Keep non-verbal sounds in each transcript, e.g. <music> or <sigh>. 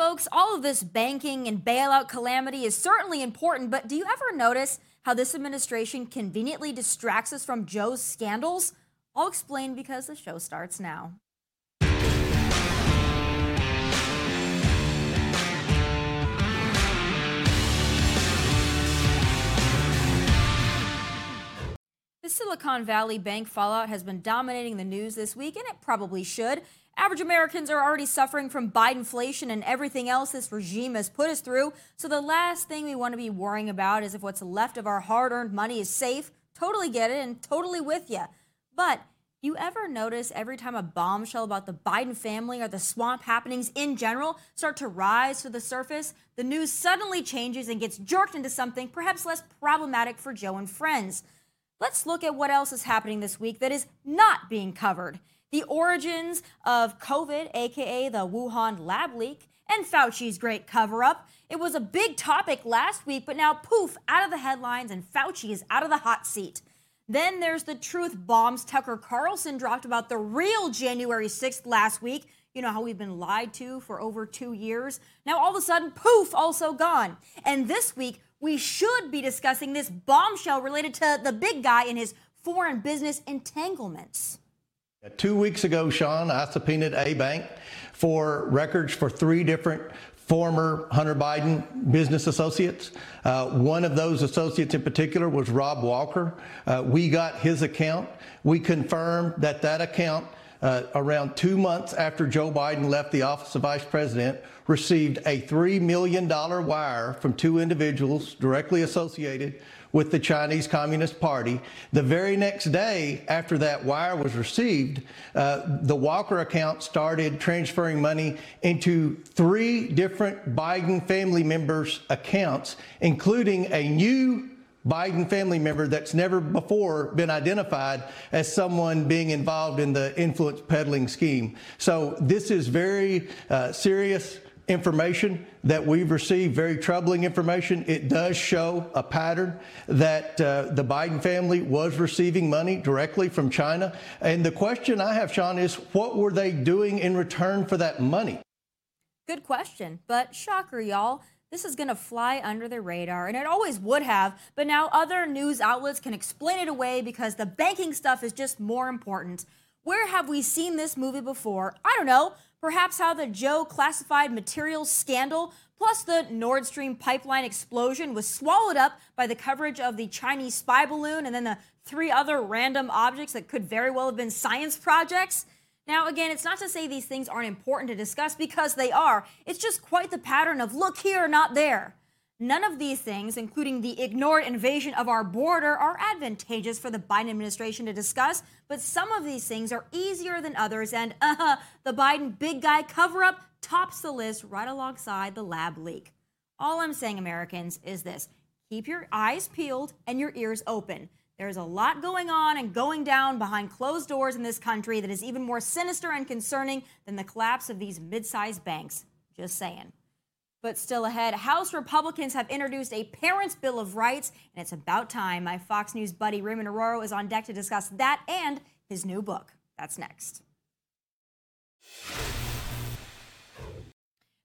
Folks, all of this banking and bailout calamity is certainly important, but do you ever notice how this administration conveniently distracts us from Joe's scandals? I'll explain because the show starts now. The Silicon Valley Bank fallout has been dominating the news this week, and it probably should. Average Americans are already suffering from Bidenflation and everything else this regime has put us through. So the last thing we want to be worrying about is if what's left of our hard-earned money is safe. Totally get it and totally with you. But you ever notice every time a bombshell about the Biden family or the swamp happenings in general start to rise to the surface, the news suddenly changes and gets jerked into something perhaps less problematic for Joe and friends. Let's look at what else is happening this week that is not being covered. The origins of COVID, aka the Wuhan lab leak, and Fauci's great cover up. It was a big topic last week, but now poof, out of the headlines, and Fauci is out of the hot seat. Then there's the truth bombs Tucker Carlson dropped about the real January 6th last week. You know how we've been lied to for over two years? Now all of a sudden, poof, also gone. And this week, we should be discussing this bombshell related to the big guy and his foreign business entanglements. Two weeks ago, Sean, I subpoenaed a bank for records for three different former Hunter Biden business associates. Uh, one of those associates in particular was Rob Walker. Uh, we got his account. We confirmed that that account uh, around two months after Joe Biden left the office of vice president, received a $3 million wire from two individuals directly associated with the Chinese Communist Party. The very next day after that wire was received, uh, the Walker account started transferring money into three different Biden family members' accounts, including a new Biden family member that's never before been identified as someone being involved in the influence peddling scheme. So this is very uh, serious information that we've received, very troubling information. It does show a pattern that uh, the Biden family was receiving money directly from China. And the question I have, Sean, is what were they doing in return for that money? Good question, but shocker, y'all. This is going to fly under the radar, and it always would have, but now other news outlets can explain it away because the banking stuff is just more important. Where have we seen this movie before? I don't know. Perhaps how the Joe classified materials scandal plus the Nord Stream pipeline explosion was swallowed up by the coverage of the Chinese spy balloon and then the three other random objects that could very well have been science projects. Now, again, it's not to say these things aren't important to discuss because they are. It's just quite the pattern of look here, not there. None of these things, including the ignored invasion of our border, are advantageous for the Biden administration to discuss, but some of these things are easier than others, and uh, the Biden big guy cover up tops the list right alongside the lab leak. All I'm saying, Americans, is this keep your eyes peeled and your ears open. There's a lot going on and going down behind closed doors in this country that is even more sinister and concerning than the collapse of these mid sized banks. Just saying. But still ahead, House Republicans have introduced a Parents' Bill of Rights, and it's about time. My Fox News buddy Raymond Arroyo is on deck to discuss that and his new book. That's next.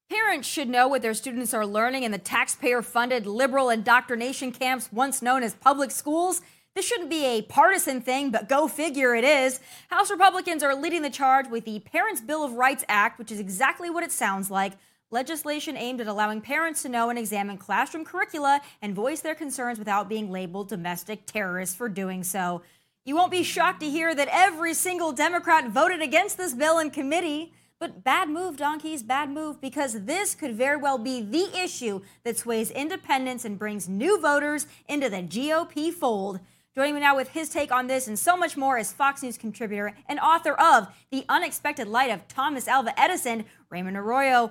Parents should know what their students are learning in the taxpayer funded liberal indoctrination camps once known as public schools. This shouldn't be a partisan thing, but go figure it is. House Republicans are leading the charge with the Parents' Bill of Rights Act, which is exactly what it sounds like legislation aimed at allowing parents to know and examine classroom curricula and voice their concerns without being labeled domestic terrorists for doing so. You won't be shocked to hear that every single Democrat voted against this bill in committee. But bad move, donkeys, bad move, because this could very well be the issue that sways independents and brings new voters into the GOP fold. Joining me now with his take on this and so much more is Fox News contributor and author of The Unexpected Light of Thomas Alva Edison, Raymond Arroyo.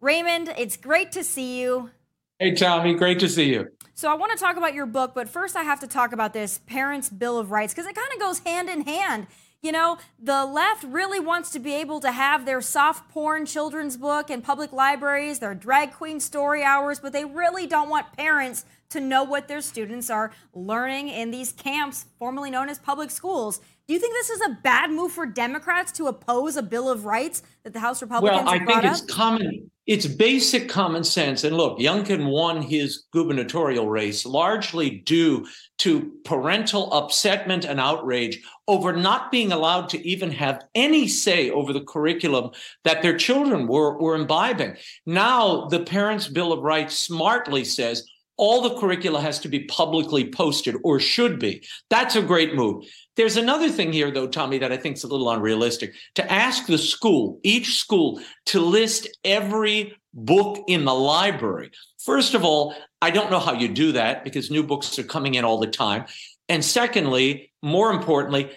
Raymond, it's great to see you. Hey, Tomi, great to see you. So, I want to talk about your book, but first I have to talk about this Parents' Bill of Rights because it kind of goes hand in hand. You know, the left really wants to be able to have their soft porn children's book in public libraries, their drag queen story hours, but they really don't want parents to know what their students are learning in these camps, formerly known as public schools. Do you think this is a bad move for Democrats to oppose a Bill of Rights that the House Republicans well, I think it's common. It's basic common sense. And look, Youngkin won his gubernatorial race largely due to parental upsetment and outrage over not being allowed to even have any say over the curriculum that their children were, were imbibing. Now, the Parents' Bill of Rights smartly says all the curricula has to be publicly posted or should be. That's a great move. There's another thing here, though, Tomi, that I think is a little unrealistic to ask the school, each school, to list every book in the library. First of all, I don't know how you do that because new books are coming in all the time. And secondly, more importantly,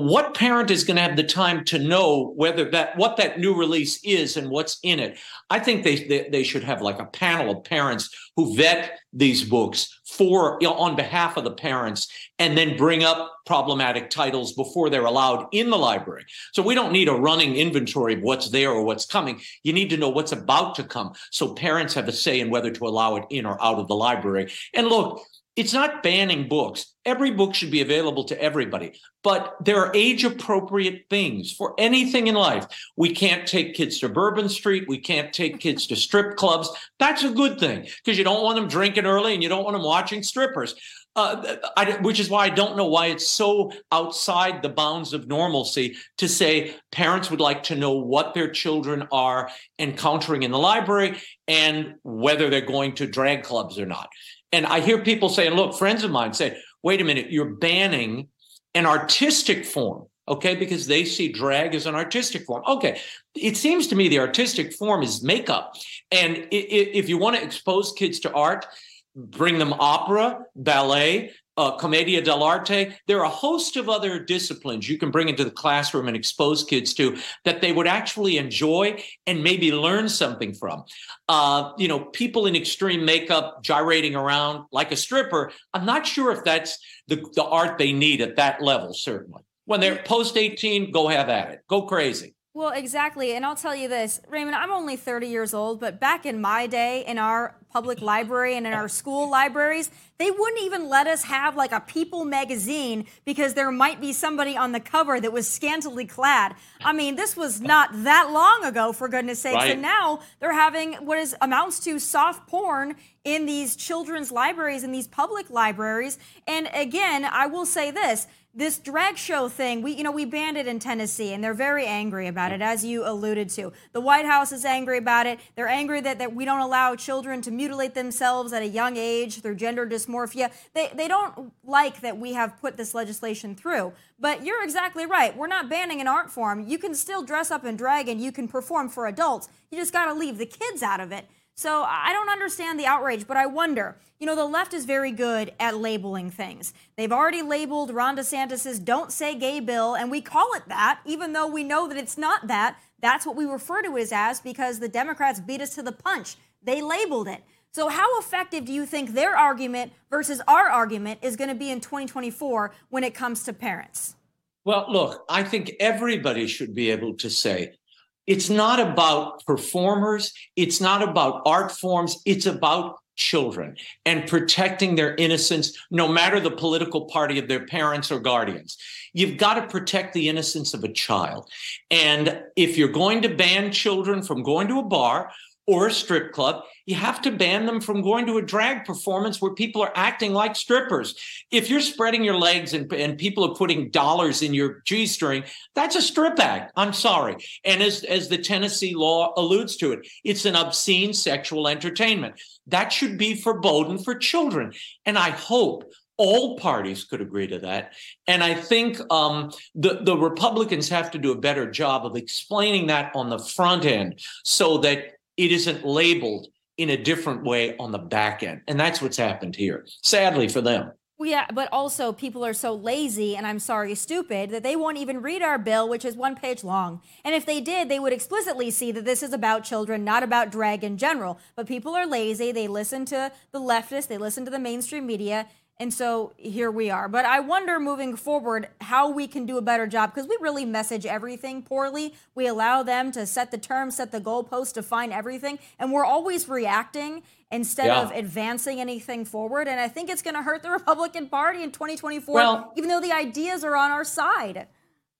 what parent is going to have the time to know whether that what that new release is and what's in it? I think they they, they should have like a panel of parents who vet these books for you know, on behalf of the parents and then bring up problematic titles before they're allowed in the library. So we don't need a running inventory of what's there or what's coming. You need to know what's about to come. So parents have a say in whether to allow it in or out of the library. And look it's not banning books. Every book should be available to everybody, but there are age appropriate things for anything in life. We can't take kids to Bourbon Street. We can't take kids to strip clubs. That's a good thing because you don't want them drinking early and you don't want them watching strippers. Uh, I, which is why I don't know why it's so outside the bounds of normalcy to say parents would like to know what their children are encountering in the library and whether they're going to drag clubs or not. And I hear people saying, look, friends of mine say, wait a minute, you're banning an artistic form, okay? Because they see drag as an artistic form. Okay, it seems to me the artistic form is makeup. And if you want to expose kids to art, bring them opera, ballet, uh, commedia dell'arte. There are a host of other disciplines you can bring into the classroom and expose kids to that they would actually enjoy and maybe learn something from. Uh, you know, people in extreme makeup gyrating around like a stripper. I'm not sure if that's the, the art they need at that level, certainly. When they're post 18, go have at it. Go crazy. Well, exactly. And I'll tell you this, Raymond, I'm only 30 years old, but back in my day, in our public library and in our school libraries, they wouldn't even let us have like a People magazine because there might be somebody on the cover that was scantily clad. I mean, this was not that long ago, for goodness sakes. Right. And now they're having what is amounts to soft porn in these children's libraries, in these public libraries. And again, I will say this this drag show thing, we you know we banned it in Tennessee, and they're very angry about it, as you alluded to. The White House is angry about it. They're angry that, that we don't allow children to mutilate themselves at a young age through gender dysmorphia. They they don't like that we have put this legislation through. But you're exactly right. We're not banning an art form. You can still dress up in drag and you can perform for adults. You just got to leave the kids out of it. So I don't understand the outrage, but I wonder. You know, the left is very good at labeling things. They've already labeled Ron DeSantis's Don't Say Gay bill, and we call it that, even though we know that it's not that. That's what we refer to it as because the Democrats beat us to the punch. They labeled it. So, how effective do you think their argument versus our argument is going to be in 2024 when it comes to parents? Well, look, I think everybody should be able to say, it's not about performers. It's not about art forms. It's about children and protecting their innocence, no matter the political party of their parents or guardians. You've got to protect the innocence of a child. And if you're going to ban children from going to a bar or a strip club, you have to ban them from going to a drag performance where people are acting like strippers. If you're spreading your legs and, and people are putting dollars in your G string, that's a strip act. I'm sorry. And as, as the Tennessee law alludes to it, it's an obscene sexual entertainment. That should be forbidden for children. And I hope all parties could agree to that. And I think um, the, the Republicans have to do a better job of explaining that on the front end so that it isn't labeled in a different way on the back end. And that's what's happened here, sadly for them. Well, yeah, but also people are so lazy and I'm sorry, stupid that they won't even read our bill, which is one page long. And if they did, they would explicitly see that this is about children, not about drag in general. But people are lazy. They listen to the leftists, they listen to the mainstream media. And so here we are. But I wonder moving forward how we can do a better job because we really message everything poorly. We allow them to set the terms, set the goalposts, define everything. And we're always reacting instead yeah. of advancing anything forward. And I think it's going to hurt the <laughs> Republican Party in 2024, well, even though the ideas are on our side.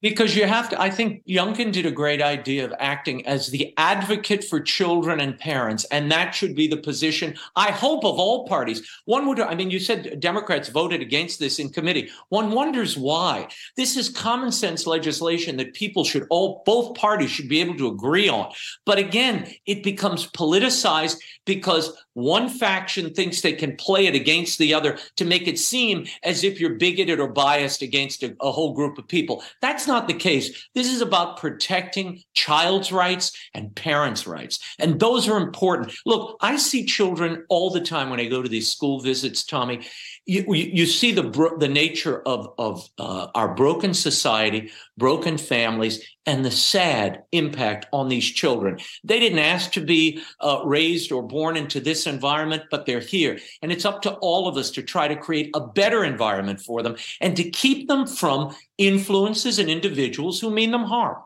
Because you have to, I think Youngkin did a great idea of acting as the advocate for children and parents. And that should be the position, I hope, of all parties. One would, I mean, you said Democrats voted against this in committee. One wonders why. This is common sense legislation that people should all, both parties should be able to agree on. But again, it becomes politicized because one faction thinks they can play it against the other to make it seem as if you're bigoted or biased against a, a whole group of people. That's not the case. This is about protecting child's rights and parents' rights. And those are important. Look, I see children all the time when I go to these school visits, Tomi you, you see the the nature of of uh, our broken society, broken families, and the sad impact on these children. They didn't ask to be uh, raised or born into this environment, but they're here, and it's up to all of us to try to create a better environment for them and to keep them from influences and individuals who mean them harm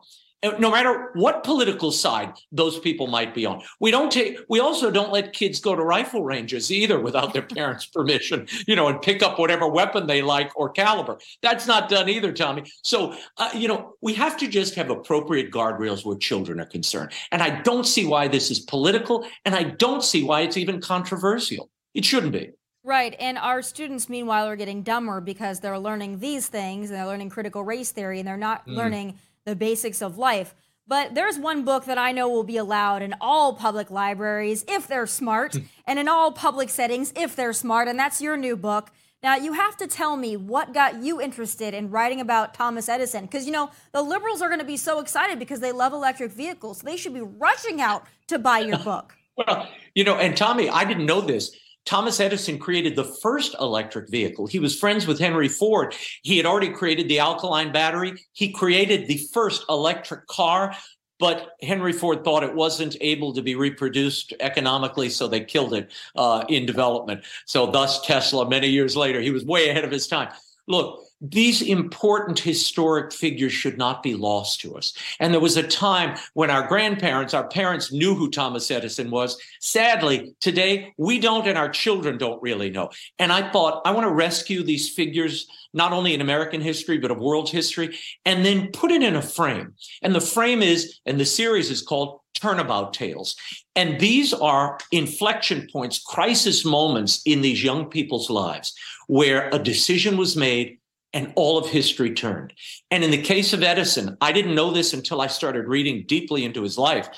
no matter what political side those people might be on. We don't take we also don't let kids go to rifle ranges either without their <laughs> parents' permission, you know, and pick up whatever weapon they like or caliber. That's not done either, Tomi. So, uh, you know, we have to just have appropriate guardrails where children are concerned. And I don't see why this is political and I don't see why it's even controversial. It shouldn't be. Right. And our students, meanwhile, are getting dumber because they're learning these things and they're learning critical race theory and they're not mm. learning the basics of life. But there's one book that I know will be allowed in all public libraries if they're smart, hmm. and in all public settings if they're smart, and that's your new book. Now, you have to tell me what got you interested in writing about Thomas Edison. Because, you know, the liberals are going to be so excited because they love electric vehicles. So they should be rushing out to buy your <laughs> book. well, you know, and Tomi, I didn't know this. Thomas Edison created the first electric vehicle. He was friends with Henry Ford. He had already created the alkaline battery. He created the first electric car, but Henry Ford thought it wasn't able to be reproduced economically, so they killed it uh, in development. So, thus, Tesla, many years later, he was way ahead of his time. Look, these important historic figures should not be lost to us. And there was a time when our grandparents, our parents knew who Thomas Edison was. Sadly, today we don't, and our children don't really know. And I thought, I want to rescue these figures, not only in American history, but of world history, and then put it in a frame. And the frame is, and the series is called Turnabout Tales. And these are inflection points, crisis moments in these young people's lives where a decision was made and all of history turned. And in the case of Edison, I didn't know this until I started reading deeply into his life.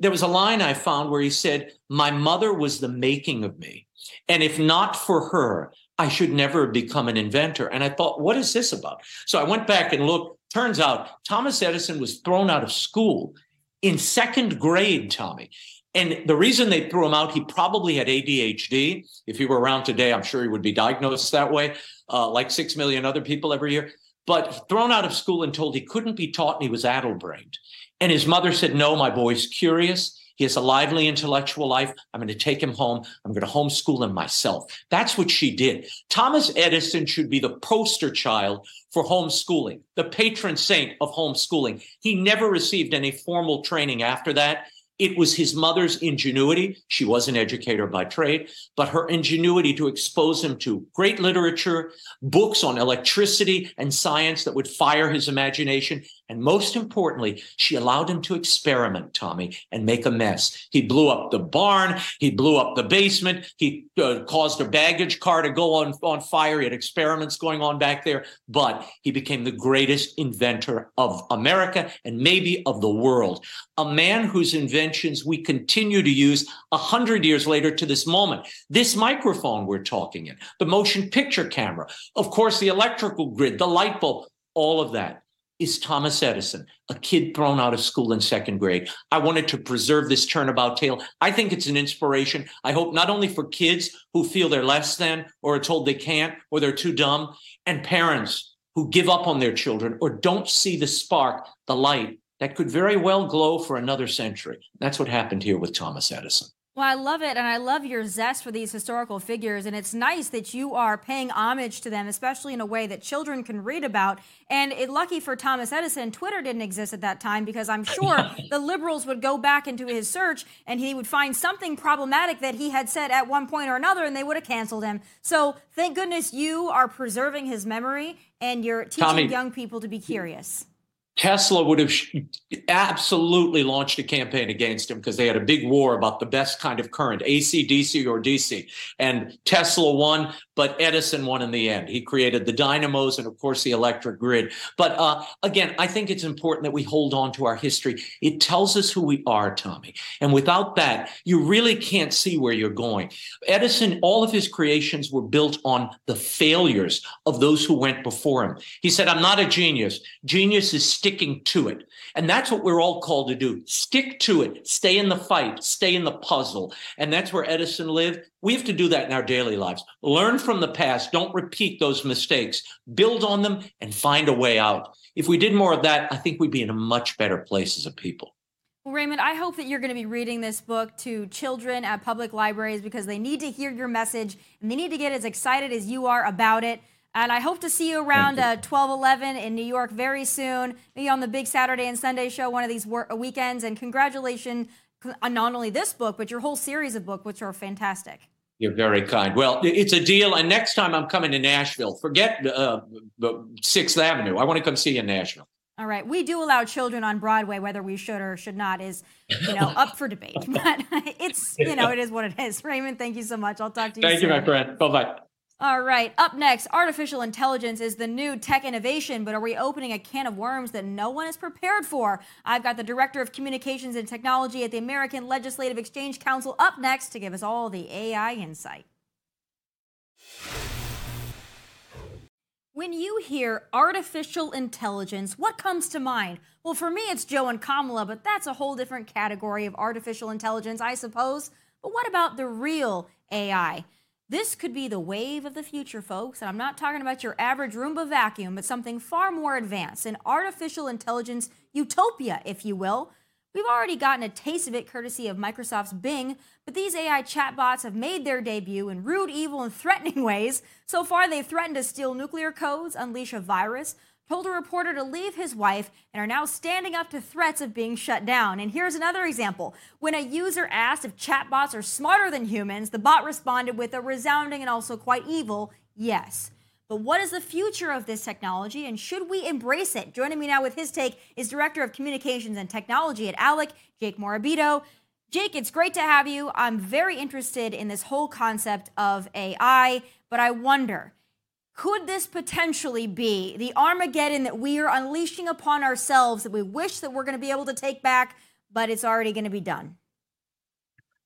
There was a line I found where he said, My mother was the making of me. And if not for her, I should never become an inventor. And I thought, what is this about? So I went back and looked. Turns out Thomas Edison was thrown out of school in second grade, Tomi. And the reason they threw him out, he probably had ADHD. If he were around today, I'm sure he would be diagnosed that way, uh, like six million other people every year. But thrown out of school and told he couldn't be taught and he was addle brained. And his mother said, No, my boy's curious. He has a lively intellectual life. I'm going to take him home. I'm going to homeschool him myself. That's what she did. Thomas Edison should be the poster child for homeschooling, the patron saint of homeschooling. He never received any formal training after that. It was his mother's ingenuity. She was an educator by trade, but her ingenuity to expose him to great literature, books on electricity and science that would fire his imagination. And most importantly, she allowed him to experiment, Tomi, and make a mess. He blew up the barn. He blew up the basement. He uh, caused a baggage car to go on, on fire. He had experiments going on back there, but he became the greatest inventor of America and maybe of the world. A man whose inventions we continue to use a hundred years later to this moment. This microphone we're talking in, the motion picture camera, of course, the electrical grid, the light bulb, all of that is Thomas Edison, a kid thrown out of school in second grade. I wanted to preserve this turnabout tale. I think it's an inspiration. I hope not only for kids who feel they're less than or are told they can't or they're too dumb, and parents who give up on their children or don't see the spark, the light that could very well glow for another century. That's what happened here with Thomas Edison. Well, I love it, and I love your zest for these historical figures, and it's nice that you are paying homage to them, especially in a way that children can read about. And it, lucky for Thomas Edison, Twitter didn't exist at that time because I'm <laughs> sure the liberals would go back into his search and he would find something problematic that he had said at one point or another, and they would have canceled him. So thank goodness you are preserving his memory and you're teaching Tomi, young people to be curious. Tesla would have absolutely launched a campaign against him because they had a big war about the best kind of current, AC, DC, or DC. And Tesla won, but Edison won in the end. He created the dynamos and, of course, the electric grid. But uh, again, I think it's important that we hold on to our history. It tells us who we are, Tomi. And without that, you really can't see where you're going. Edison, all of his creations were built on the failures of those who went before him. He said, I'm not a genius. Genius is sticking to it. And that's what we're all called to do stick to it, stay in the fight, stay in the puzzle. And that's where Edison lived. We have to do that in our daily lives. Learn from the past, don't repeat those mistakes, build on them, and find a way out. If we did more of that, I think we'd be in a much better place as a people. Well, Raymond, I hope that you're going to be reading this book to children at public libraries because they need to hear your message and they need to get as excited as you are about it. And I hope to see you around uh, 12 11 in New York very soon, maybe on the big Saturday and Sunday show one of these wor- uh, weekends. And congratulations on not only this book, but your whole series of books, which are fantastic. You're very kind. Well, it's a deal. And next time I'm coming to Nashville, forget uh, Sixth Avenue. I want to come see you in Nashville. All right. We do allow children on Broadway, whether we should or should not, is, you know, up for debate. <laughs> But it's, you know, it is what it is. Raymond, thank you so much. I'll talk to you Thank soon. you, my friend. Bye bye. All right, up next, artificial intelligence is the new tech innovation, but are we opening a can of worms that no one is prepared for? I've got the Director of Communications and Technology at the American Legislative Exchange Council up next to give us all the AI insight. When you hear artificial intelligence, what comes to mind? Well, for me, it's Joe and Kamala, but that's a whole different category of artificial intelligence, I suppose. But what about the real AI? This could be the wave of the future, folks. And I'm not talking about your average Roomba vacuum, but something far more advanced an artificial intelligence utopia, if you will. We've already gotten a taste of it courtesy of Microsoft's Bing, but these AI chatbots have made their debut in rude, evil, and threatening <laughs> ways. So far, they've threatened to steal nuclear codes, unleash a virus, told a reporter to leave his wife and are now standing up to threats of being shut down. And here's another example. When a user asked if chatbots are smarter than humans, the bot responded with a resounding and also quite evil yes. But what is the future of this technology and should we embrace it? Joining me now with his take is Director of Communications and Technology at ALEC, Jake Morabito. Jake, it's great to have you. I'm very interested in this whole concept of AI, but I wonder could this potentially be the Armageddon that we are unleashing upon ourselves that we wish that we're going to be able to take back, but it's already going to be done?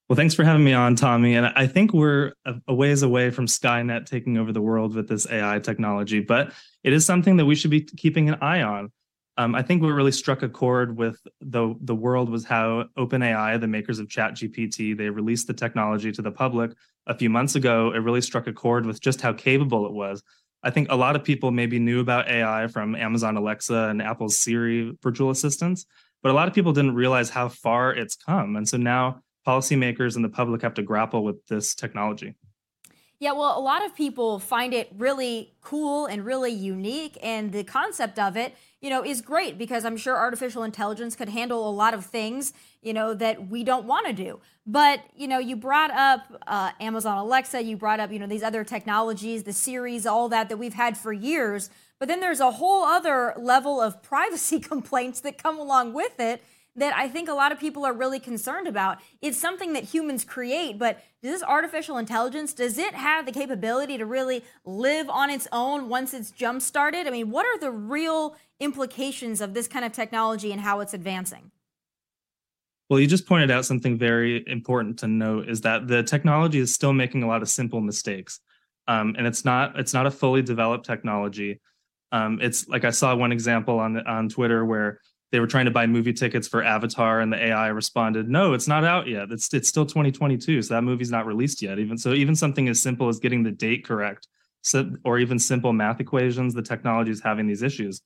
Well, thanks for having me on, Tomi. And I think we're a ways away from Skynet taking over the world with this AI technology, but it is something that we should be keeping an eye on. Um, I think what really struck a chord with the the world was how OpenAI, the makers of ChatGPT, they released the technology to the public a few months ago. It really struck a chord with just how capable it was. I think a lot of people maybe knew about AI from Amazon Alexa and Apple's Siri virtual assistants, but a lot of people didn't realize how far it's come. And so now policymakers and the public have to grapple with this technology. Yeah, well, a lot of people find it really cool and really unique, and the concept of it, you know, is great because I'm sure artificial intelligence could handle a lot of things, you know, that we don't want to do. But you know, you brought up uh, Amazon Alexa, you brought up, you know, these other technologies, the Siris, all that that we've had for years. But then there's a whole other level of <laughs> privacy complaints that come along with it that I think a lot of people are really concerned about. It's something that humans create, but does this artificial intelligence, does it have the capability to really live on its own once it's jump started? I mean, what are the real implications of this kind of technology and how it's advancing? Well, you just pointed out something very important to note is that the technology is still making a lot of simple mistakes. Um, and it's not it's not a fully developed technology. Um, it's like I saw one example on on Twitter where they were trying to buy movie tickets for Avatar, and the AI responded, "No, it's not out yet. It's it's still 2022, so that movie's not released yet." Even so, even something as simple as getting the date correct, so, or even simple math equations, the technology is having these issues.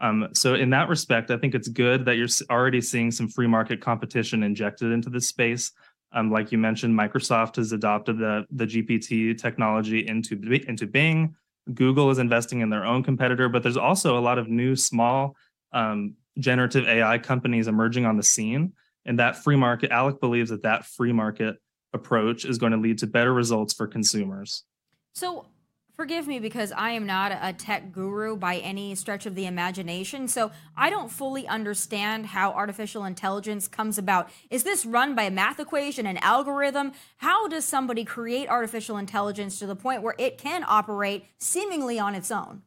Um, so in that respect, I think it's good that you're already seeing some free market competition injected into this space. Um, like you mentioned, Microsoft has adopted the the GPT technology into into Bing. Google is investing in their own competitor, but there's also a lot of new small um, generative AI companies emerging on the scene. And that free market, ALEC believes that that free market approach is going to lead to better results for consumers. So, forgive me because I am not a tech guru by any stretch of the imagination. So, I don't fully understand how artificial intelligence comes about. Is this run by a math equation, an algorithm? How does somebody create artificial intelligence to the point where it can operate seemingly on its own?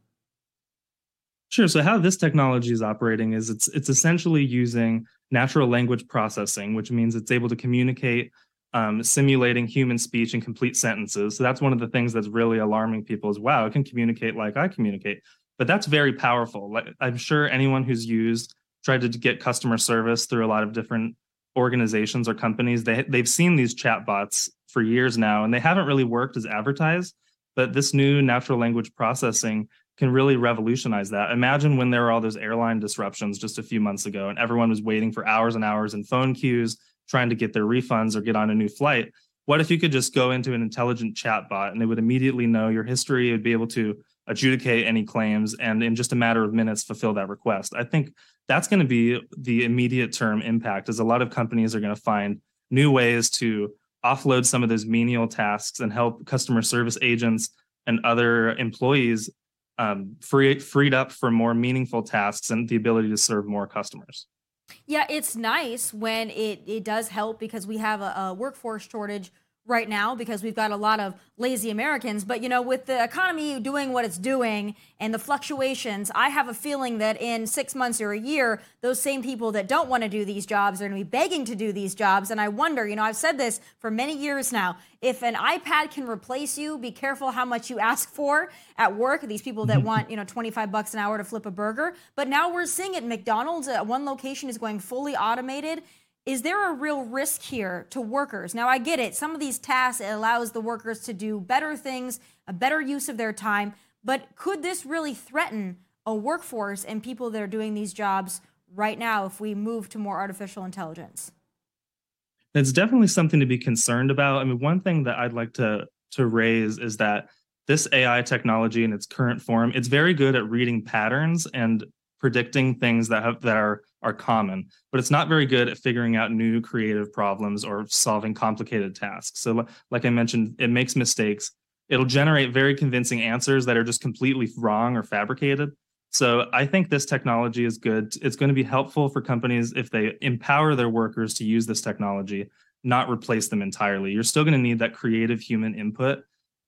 Sure. So how this technology is operating is it's it's essentially using natural language processing, which means it's able to communicate um, simulating human speech in complete sentences. So that's one of the things that's really alarming people is wow, it can communicate like I communicate. But that's very powerful. Like, I'm sure anyone who's used tried to get customer service through a lot of different organizations or companies, they they've seen these chatbots for years now, and they haven't really worked as advertised. But this new natural language processing can really revolutionize that. Imagine when there were all those airline disruptions just a few months ago and everyone was waiting for hours and hours in phone queues trying to get their refunds or get on a new flight. What if you could just go into an intelligent chat bot and it would immediately know your history, it would be able to adjudicate any claims and in just a matter of minutes fulfill that request. I think that's going to be the immediate term impact as a lot of companies are going to find new ways to offload some of those menial tasks and help customer service agents and other employees um, free, freed up for more meaningful tasks and the ability to serve more customers. Yeah, it's nice when it, it does help because we have a, a workforce shortage right now because we've got a lot of lazy Americans. But, you know, with the economy doing what it's doing and the fluctuations, I have a feeling that in six months or a year, those same people that don't want to do these jobs are going to be begging to do these jobs. And I wonder, you know, I've said this for many years now. If an iPad can replace you, be careful how much you ask for at work. These people that want, you know, 25 bucks an hour to flip a burger. But now we're seeing it. McDonald's, uh, one location is going fully automated is there a real risk here to workers? Now, I get it. Some of these tasks, allows the workers to do better things, a better use of their time. But could this really threaten a workforce and people that are doing these jobs right now if we move to more artificial intelligence? It's definitely something to be concerned about. I mean, one thing that I'd like to to raise is that this AI technology in its current form, it's very good at reading patterns and predicting things that have that are are common, but it's not very good at figuring out new creative problems or solving complicated tasks. So, like I mentioned, it makes mistakes. It'll generate very convincing answers that are just completely wrong or fabricated. So, I think this technology is good. It's going to be helpful for companies if they empower their workers to use this technology, not replace them entirely. You're still going to need that creative human input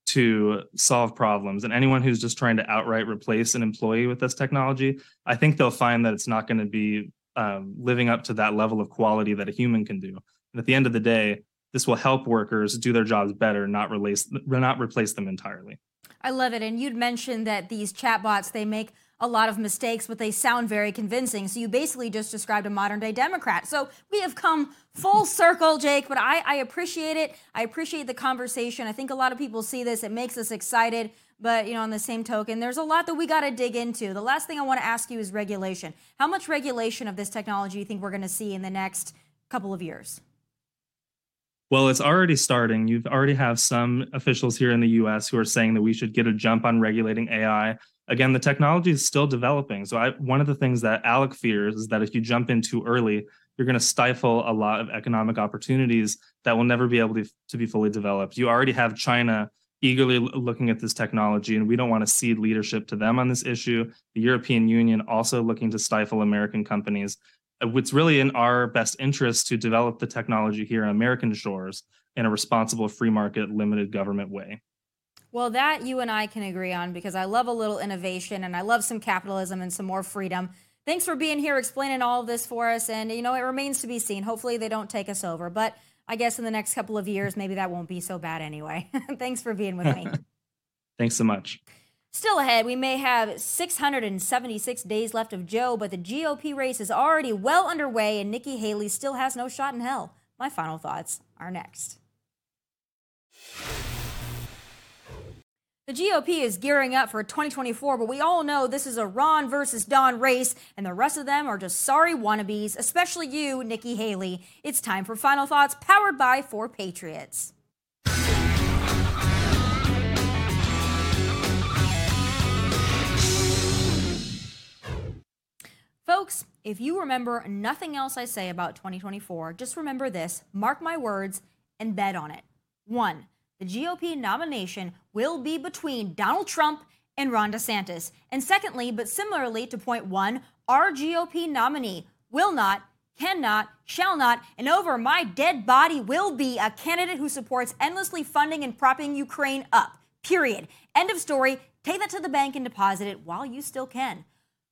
to solve problems. And anyone who's just trying to outright replace an employee with this technology, I think they'll find that it's not going to be um, living up to that level of quality that a human can do. And at the end of the day, this will help workers do their jobs better, not replace not replace them entirely. I love it. And you'd mentioned that these chatbots they make a lot of mistakes, but they sound very convincing. So you basically just described a modern day Democrat. So we have come full circle, Jake, but I, I appreciate it. I appreciate the conversation. I think a lot of people see this, it makes us excited. But you know, on the same token, there's a lot that we got to dig into. The last thing I want to ask you is regulation. How much regulation of this technology do you think we're going to see in the next couple of years? Well, it's already starting. You've already have some officials here in the US who are saying that we should get a jump on regulating AI again, the technology is still developing. So I, one of the things that ALEC fears is that if you jump in too early, you're going to stifle a lot of economic opportunities that will never be able to, to be fully developed. You already have China eagerly looking at this technology, and we don't want to cede leadership to them on this issue. The European Union also looking to stifle American companies. Uh, it's really in our best interest to develop the technology here on American shores in a responsible free market, limited government way. Well, that you and I can agree on because I love a little innovation and I love some capitalism and some more freedom. Thanks for being here explaining all of this for us. And, you know, it remains to be seen. Hopefully they don't take us over. But I guess in the next couple of years, maybe that won't be so bad anyway. <laughs> Thanks for being with me. <laughs> Thanks so much. Still ahead, we may have 676 days left of Joe, but the GOP race is already well underway and Nikki Haley still has no shot in hell. My final thoughts are next. The GOP is gearing up for 2024, but we all know this is a Ron versus Don race, and the rest of them are just sorry wannabes, especially you, Nikki Haley. It's time for Final Thoughts, powered by Four Patriots. Folks, if you remember nothing else I say about 2024, just remember this mark my words and bet on it. One, the GOP nomination will be between Donald Trump and Ron DeSantis. And secondly, but similarly to point one, our GOP nominee will not, cannot, shall not, and over my dead body will be a candidate who supports endlessly funding and propping Ukraine up. Period. End of story. Take that to the bank and deposit it while you still can.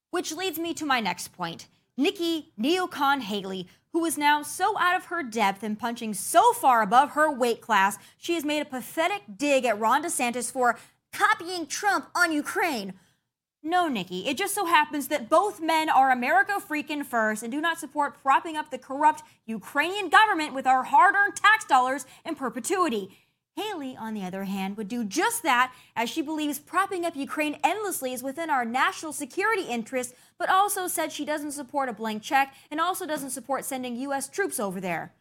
Which leads me to my next point. Nikki Neocon Haley, who is now so out of her depth and punching so far above her weight class, she has made a pathetic dig at Ron DeSantis for copying Trump on Ukraine. No, Nikki, it just so happens that both men are America freaking first and do not support propping up the corrupt Ukrainian government with our hard earned tax dollars in perpetuity. Haley, on the other hand, would do just that, as she believes propping up Ukraine endlessly is within our national security interests, but also said she doesn't support a blank check and also doesn't support sending U.S. troops over there.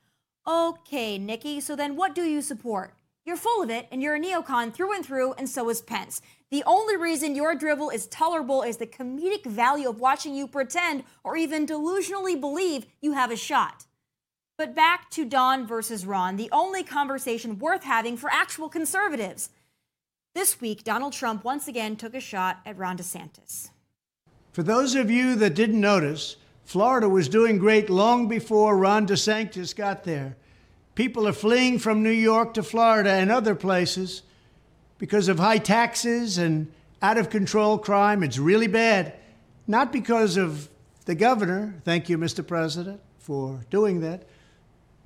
Okay, Nikki, so then what do you support? You're full of it, and you're a neocon through and through, and so is Pence. The only reason your drivel is tolerable is the comedic value of watching you pretend or even delusionally believe you have a shot. But back to Don versus Ron, the only conversation worth having for actual conservatives. This week, Donald Trump once again took a shot at Ron DeSantis. For those of you that didn't notice, Florida was doing great long before Ron DeSantis got there. People are fleeing from New York to Florida and other places because of high taxes and out of control crime. It's really bad. Not because of the governor, thank you, Mr. President, for doing that,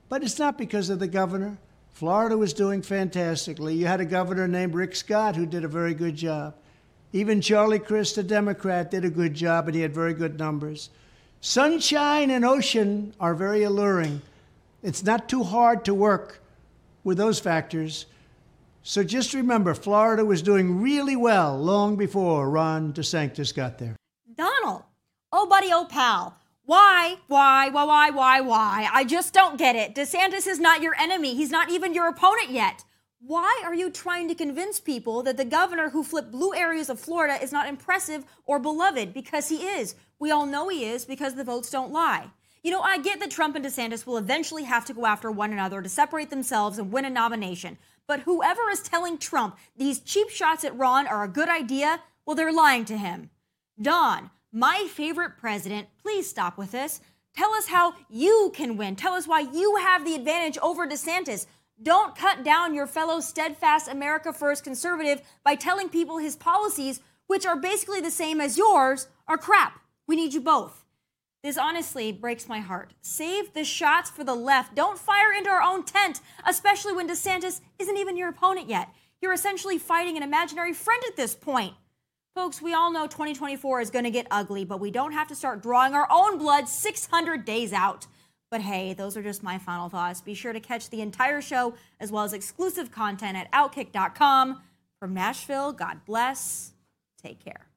but it's not because of the governor. Florida was doing fantastically. You had a governor named Rick Scott who did a very good job. Even Charlie Crist, a Democrat, did a good job and he had very good numbers. Sunshine and ocean are very alluring. It's not too hard to work with those factors. So just remember, Florida was doing really well long before Ron DeSantis got there. Donald, oh buddy, oh pal, why, why, why, why, why, why? I just don't get it. DeSantis is not your enemy. He's not even your opponent yet. Why are you trying to convince people that the governor who flipped blue areas of Florida is not impressive or beloved? Because he is. We all know he is because the votes don't lie. You know, I get that Trump and DeSantis will eventually have to go after one another to separate themselves and win a nomination. But whoever is telling Trump these cheap shots at Ron are a good idea, well, they're lying to him. Don, my favorite president, please stop with this. Tell us how you can win. Tell us why you have the advantage over DeSantis. Don't cut down your fellow steadfast America First conservative by telling people his policies, which are basically the same as yours, are crap. We need you both. This honestly breaks my heart. Save the shots for the left. Don't fire into our own tent, especially when DeSantis isn't even your opponent yet. You're essentially fighting an imaginary friend at this point. Folks, we all know 2024 is going to get ugly, but we don't have to start drawing our own blood 600 days out. But hey, those are just my final thoughts. Be sure to catch the entire show as well as exclusive content at outkick.com. From Nashville, God bless. Take care.